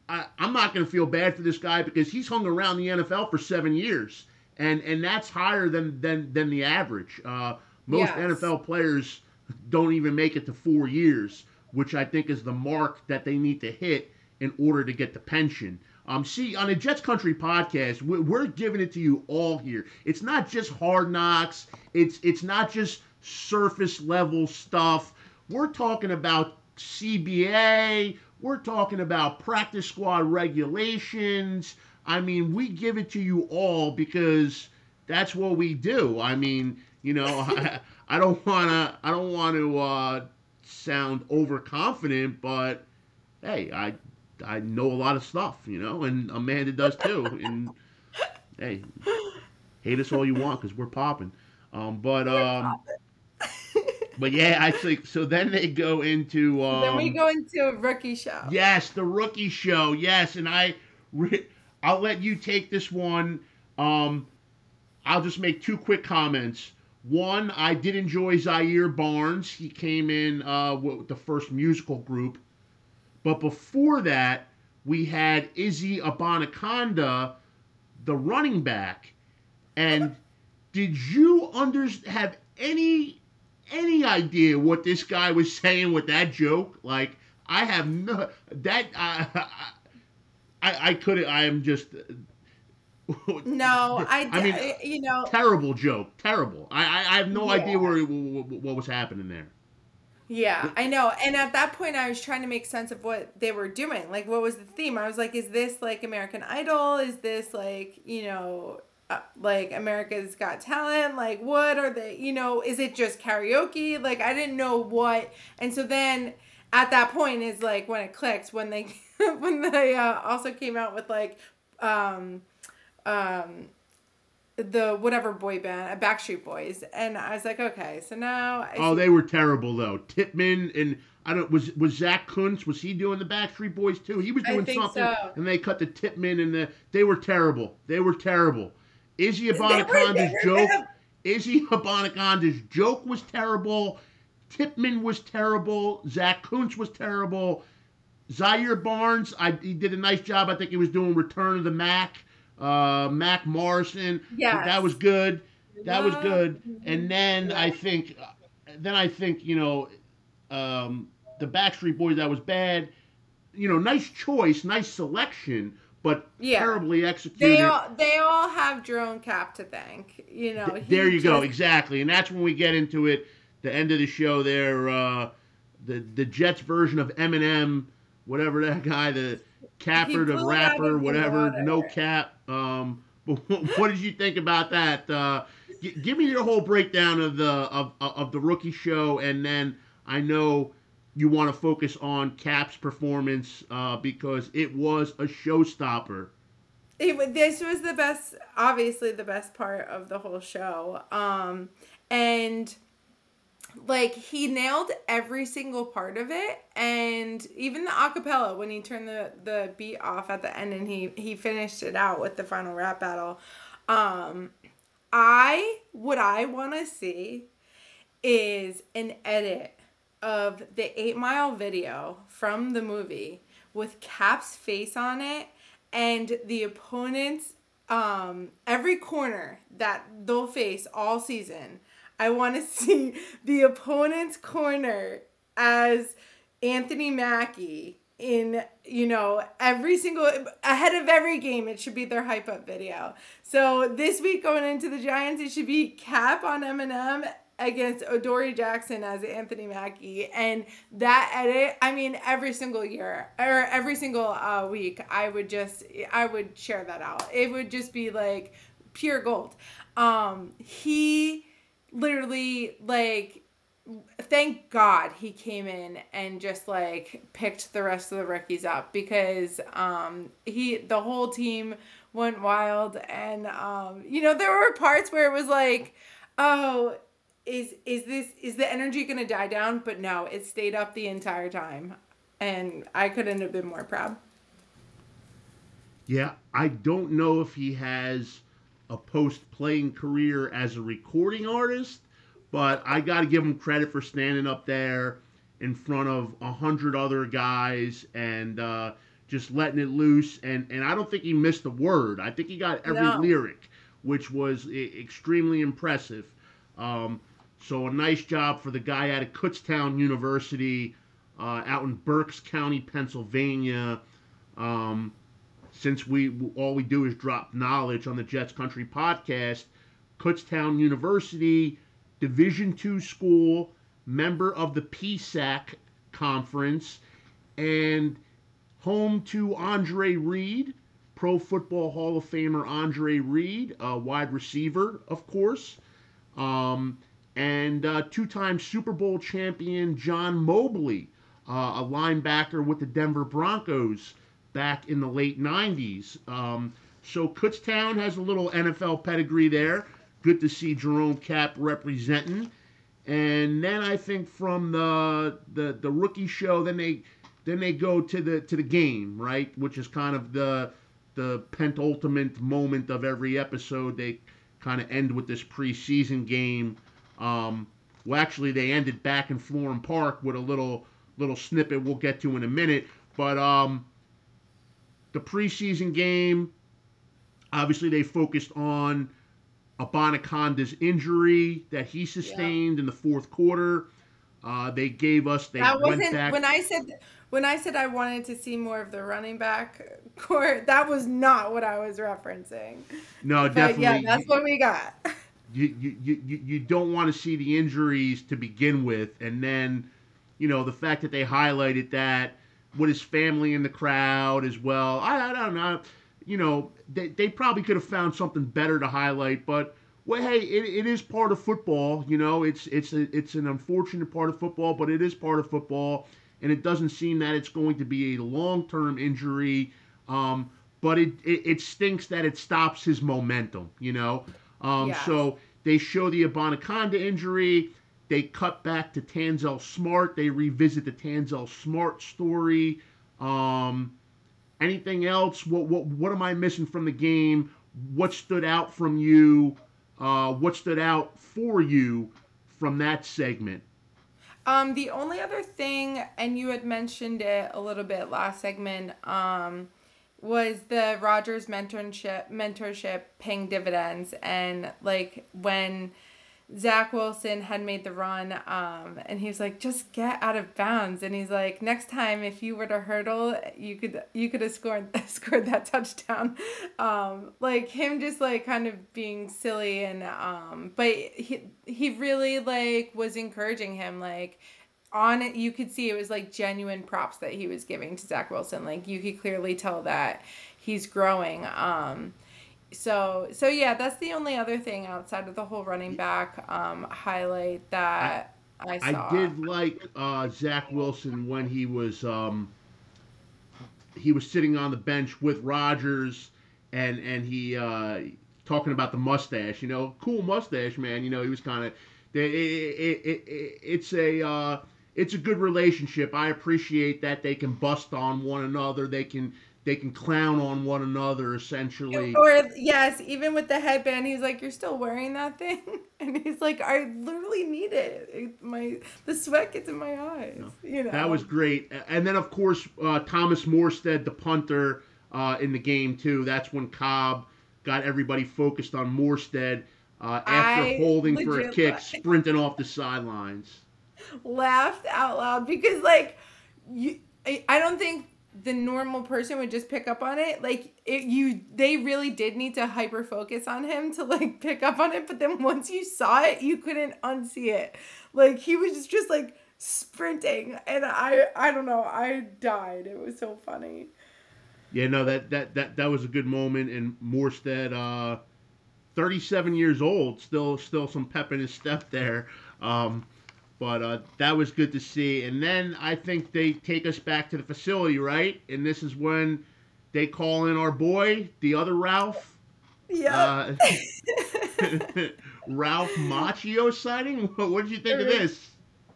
I, I'm not going to feel bad for this guy because he's hung around the NFL for seven years, and and that's higher than than than the average. Uh, most Yes. NFL players don't even make it to four years, which I think is the mark that they need to hit in order to get the pension. Um, see, on the Jets Country podcast, we- we're giving it to you all here. It's not just hard knocks. It's it's not just surface level stuff. We're talking about CBA. We're talking about practice squad regulations. I mean, we give it to you all because that's what we do. I mean, you know, I, I don't wanna I don't want to uh, sound overconfident, but hey, I I know a lot of stuff, you know, and Amanda does too. And hey, hate us all you want because we're popping. Um, but um, but yeah, I think so. Then they go into um, then we go into a rookie show. Yes, the rookie show. Yes, and I, re- I'll let you take this one. Um, I'll just make two quick comments. One, I did enjoy Zaire Barnes. He came in uh, with the first musical group, but before that, we had Izzy Abanikanda, the running back. And did you under have any any idea what this guy was saying with that joke? Like, I have no that I I, I I couldn't. I am just No, I, I mean, you know, terrible joke. Terrible. I I, I have no Yeah. idea where what, what was happening there. Yeah, I know. And at that point, I was trying to make sense of what they were doing. Like, what was the theme? I was like, is this like American Idol? Is this like, you know, uh, like America's Got Talent? Like, what are they, you know, is it just karaoke? Like, I didn't know what. And so then at that point is like when it clicked when they, when they uh, also came out with like, um, um, the whatever boy band, uh, Backstreet Boys, and I was like, okay, so now I Oh, see- they were terrible though. Tippmann and I don't was was Zack Kuntz was he doing the Backstreet Boys too? He was doing something, so. and they cut the Tippmann and the they were terrible. They were terrible. Izzy Abanikanda's joke. Izzy Abanikanda's joke was terrible. Tippmann was terrible. Zack Kuntz was terrible. Zaire Barnes, I, he did a nice job. I think he was doing Return of the Mack. Uh, Mac Morrison. Yes. That was good. That was good. And then Yeah. I think, then I think you know, um, the Backstreet Boys that was bad. You know, nice choice, nice selection, but Yeah. terribly They executed. all they all have Jerome Kapp to thank. You know. There you go, exactly, and that's when we get into it. The end of the show, there, uh, the the Jets version of Eminem, whatever that guy, the capper, the blew it out rapper, whatever, no cap. Um, but what did you think about that? Uh, g- give me your whole breakdown of the of of the rookie show, and then I know you want to focus on Kapp's performance uh, because it was a showstopper. It, this was the best, obviously the best part of the whole show. Um, and like he nailed every single part of it and even the acapella when he turned the the beat off at the end and he he finished it out with the final rap battle um i what i want to see is an edit of the 8 mile video from the movie with Kapp's face on it and the opponents um every corner that they'll face all season I want to see the opponent's corner as Anthony Mackie in you know every single ahead of every game it should be their hype up video. So this week going into the giants it should be Kapp on eminem against Adoree Jackson as Anthony Mackie. And that edit I mean every single year or every single uh, week I would just I would share that out. It would just be like pure gold. Um he literally like thank God he came in and just like picked the rest of the rookies up because um he the whole team went wild and um you know there were parts where it was like oh is is this is the energy going to die down but no it stayed up the entire time and I couldn't have been more proud. Yeah, I don't know if he has a post playing career as a recording artist, but I got to give him credit for standing up there in front of a hundred other guys and uh, just letting it loose. And, and I don't think he missed a word. I think he got every no. lyric, which was I- extremely impressive. Um, so a nice job for the guy out of Kutztown University uh, out in Berks County, Pennsylvania. Um, since we all we do is drop knowledge on the Jets Country podcast, Kutztown University, Division two school, member of the PSAC conference, and home to Andre Reed, Pro Football Hall of Famer Andre Reed, a wide receiver, of course, um, and uh, two-time Super Bowl champion John Mobley, uh, a linebacker with the Denver Broncos back in the late 90s. Um, so Kutztown has a little NFL pedigree there. Good to see Jerome Kapp representing. And then I think from the the, the rookie show, then they then they go to the to the game, right? Which is kind of the the penultimate moment of every episode. They kind of end with this preseason game. Um, well, actually, they ended back in Florham Park with a little little snippet we'll get to in a minute. But um, the preseason game, obviously they focused on Abanikanda's injury that he sustained yeah. in the fourth quarter. Uh, they gave us they that wasn't back, when I said when I said I wanted to see more of the running back court. That was not what I was referencing. No, but definitely. Yeah, that's what we got. You, you, you, you don't want to see the injuries to begin with, and then, you know, the fact that they highlighted that with his family in the crowd as well. I, I don't know. You know, they, they probably could have found something better to highlight, but well, hey, it, it is part of football. You know, it's it's a, it's an unfortunate part of football, but it is part of football, and it doesn't seem that it's going to be a long term injury. Um, but it, it, it stinks that it stops his momentum. You know, um, yeah. so they show the Abanikanda injury. They cut back to Tanzel Smart. They revisit the Tanzel Smart story. Um, anything else? What what what am I missing from the game? What stood out from you? Uh, what stood out for you from that segment? Um, the only other thing, and you had mentioned it a little bit last segment, um, was the Rodgers mentorship mentorship paying dividends, and like when Zach Wilson had made the run, um, and he was like, "Just get out of bounds." And he's like, "Next time, if you were to hurdle, you could you could have scored scored that touchdown." Um, like him, just like kind of being silly, and um, but he he really like was encouraging him, like on it you could see it was like genuine props that he was giving to Zach Wilson. Like you could clearly tell that he's growing. Um, so so yeah, that's the only other thing outside of the whole running back um, highlight that I, I saw. I did like uh, Zach Wilson when he was um, he was sitting on the bench with Rodgers and and he uh, talking about the mustache. You know, cool mustache, man. You know, he was kind of it, it, it, it, it's a uh, it's a good relationship. I appreciate that they can bust on one another. They can they can clown on one another essentially. Or yes, even with the headband, he's like, "You're still wearing that thing," and he's like, "I literally need it. it my the sweat gets in my eyes." No. You know that was great. And then of course uh, Thomas Morstead, the punter uh, in the game too. That's when Cobb got everybody focused on Morstead uh, after I holding for a kick, sprinting off the sidelines. Laughed out loud because like you, I, I don't think the normal person would just pick up on it. Like it you they really did need to hyper focus on him to like pick up on it but then once you saw it you couldn't unsee it. Like he was just like sprinting and i i don't know i died. It was so funny. Yeah no that that that, that was a good moment and morstead uh 37 years old still still some pep in his step there. Um but uh, that was good to see. And then I think they take us back to the facility, right? And this is when they call in our boy, the other Ralph. Yeah. Uh, Ralph Macchio sighting. What did you think of this?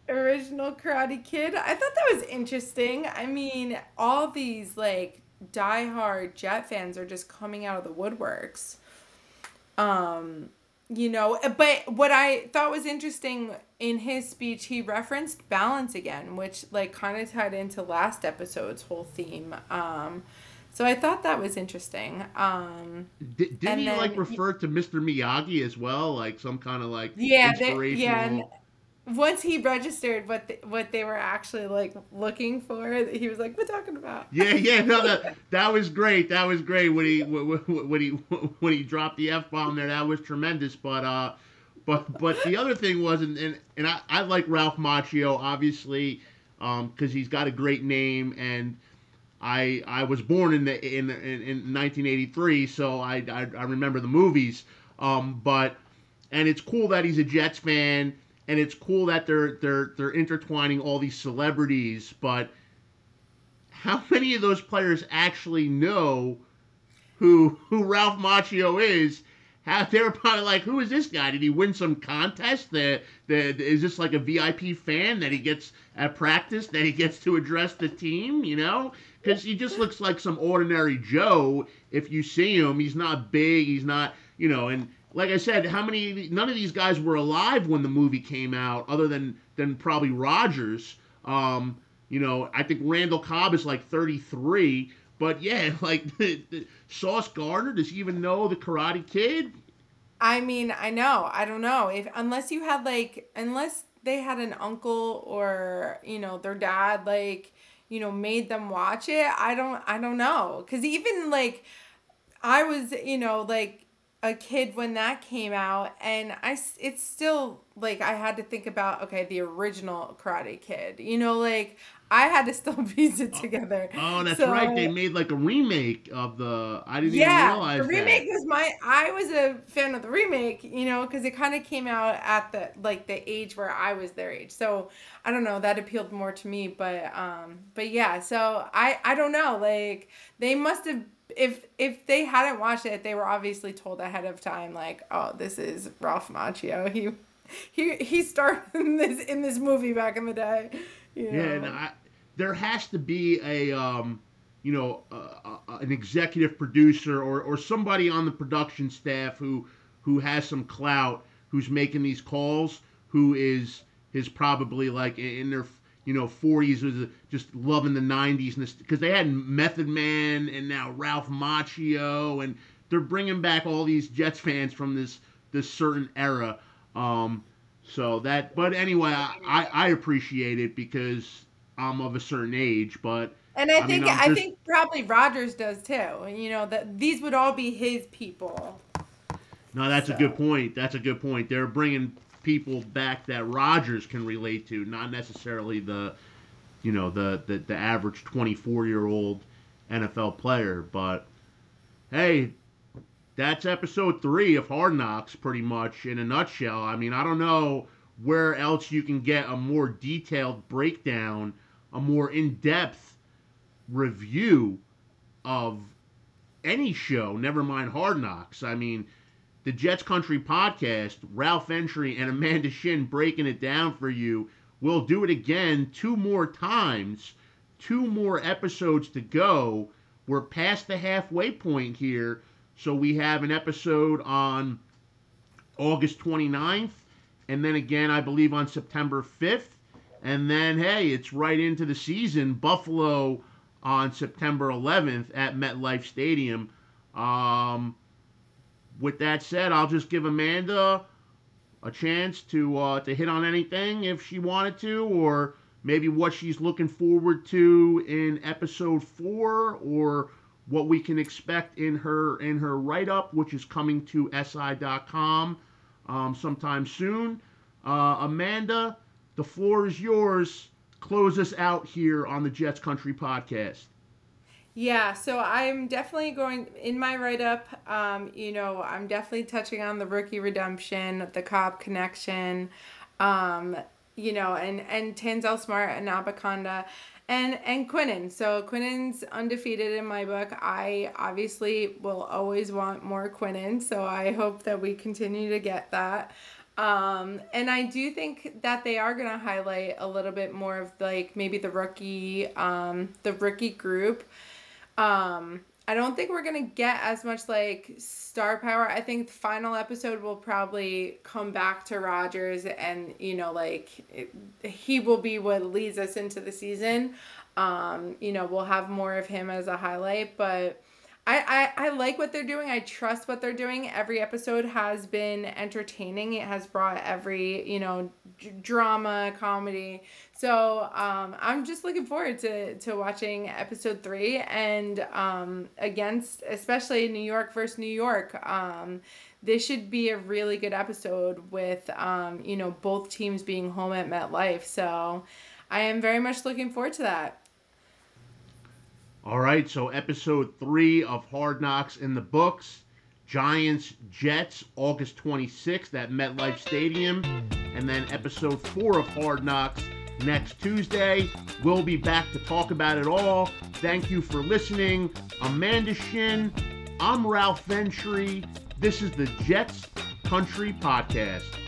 Original Karate Kid. I thought that was interesting. I mean, all these like diehard Jet fans are just coming out of the woodworks. Um, you know eh, but what i thought was interesting in his speech he referenced balance again which like kind of tied into last episode's whole theme um so i thought that was interesting um did, did he like refer to mr miyagi as well like some kind of like yeah they, yeah once he registered what the, what they were actually like looking for, he was like, "We're talking about." Yeah, yeah, no, that that was great. That was great when he when he when he dropped the f bomb there. That was tremendous. But uh, but but the other thing was, and and, and I, I like Ralph Macchio obviously, um, because he's got a great name and. I, I was born in the in, in, in 1983, so I, I, I remember the movies. Um, but and it's cool that he's a Jets fan and it's cool that they're they're they're intertwining all these celebrities, but how many of those players actually know who who Ralph Macchio is? How they're probably like, who is this guy? Did he win some contest? That that is this like a VIP fan that he gets at practice that he gets to address the team? You know, because he just looks like some ordinary Joe. If you see him, he's not big. He's not you know, and like I said, how many? None of these guys were alive when the movie came out, other than than probably Rodgers. Um, you know, I think Randall Cobb is like 33. But yeah, like Sauce Gardner, does he even know the Karate Kid? I mean, I know. I don't know if unless you had like unless they had an uncle or you know their dad like you know made them watch it. I don't. I don't know because even like I was you know like a kid when that came out and I it's still like I had to think about okay the original Karate Kid you know like I had to still piece it together. Oh, that's so, right. They made like a remake of the. I didn't yeah, even realize the remake that. was my. I was a fan of the remake, you know, because it kind of came out at the like the age where I was their age. So I don't know. That appealed more to me, but um, but yeah. So I I don't know. Like they must have if if they hadn't watched it, they were obviously told ahead of time, like, oh, this is Ralph Macchio. He he he starred in this in this movie back in the day. You know? Yeah, and I, there has to be a um, you know, uh, uh, an executive producer or or somebody on the production staff who who has some clout, who's making these calls, who is is probably like in their you know, 40s was just loving the 90s because they had Method Man and now Ralph Macchio and they're bringing back all these Jets fans from this this certain era. Um, so that, but anyway, I, I, appreciate it because I'm of a certain age, but. And I, I think mean, I just, think probably Rodgers does too. You know that these would all be his people. No, that's so. a good point. That's a good point. They're bringing people back that Rodgers can relate to, not necessarily the, you know, the the, the average 24 year old NFL player. But hey, that's episode three of Hard Knocks, pretty much in a nutshell. I mean, I don't know where else you can get a more detailed breakdown, a more in depth review of any show, never mind Hard Knocks. I mean, the Jets Country podcast, Ralph Entry and Amanda Shinn breaking it down for you. We'll do it again two more times, two more episodes to go. We're past the halfway point here. So we have an episode on August 29th, and then again, I believe, on September 5th. And then, hey, it's right into the season. Buffalo on September 11th at MetLife Stadium. Um, with that said, I'll just give Amanda a chance to uh, to hit on anything if she wanted to, or maybe what she's looking forward to in episode four, or what we can expect in her in her write up, which is coming to si.com um, sometime soon. Uh, Amanda, the floor is yours. Close us out here on the Jets Country podcast. Yeah, so I'm definitely going in my write up. Um, you know, I'm definitely touching on the rookie redemption, the Cobb connection, um, you know, and and Tanzel Smart and Abanikanda and and Quinnen. So Quinnen's undefeated in my book. I obviously will always want more Quinnen, so I hope that we continue to get that. Um, and I do think that they are going to highlight a little bit more of like maybe the rookie, um, the rookie group um, I don't think we're gonna get as much like star power. I think the final episode will probably come back to Rodgers, and you know, like it, he will be what leads us into the season. Um, you know, we'll have more of him as a highlight, but I, I, I like what they're doing. I trust what they're doing. Every episode has been entertaining. It has brought every, you know, d- drama, comedy. So um, I'm just looking forward to, to watching episode three and um, against, especially New York versus New York. Um, this should be a really good episode with, um, you know, both teams being home at MetLife. So I am very much looking forward to that. All right, so episode three of Hard Knocks in the books. Giants Jets, August 26th at MetLife Stadium. And then episode four of Hard Knocks next Tuesday. We'll be back to talk about it all. Thank you for listening. Amanda Shinn, I'm Ralph Ventry. This is the Jets Country Podcast.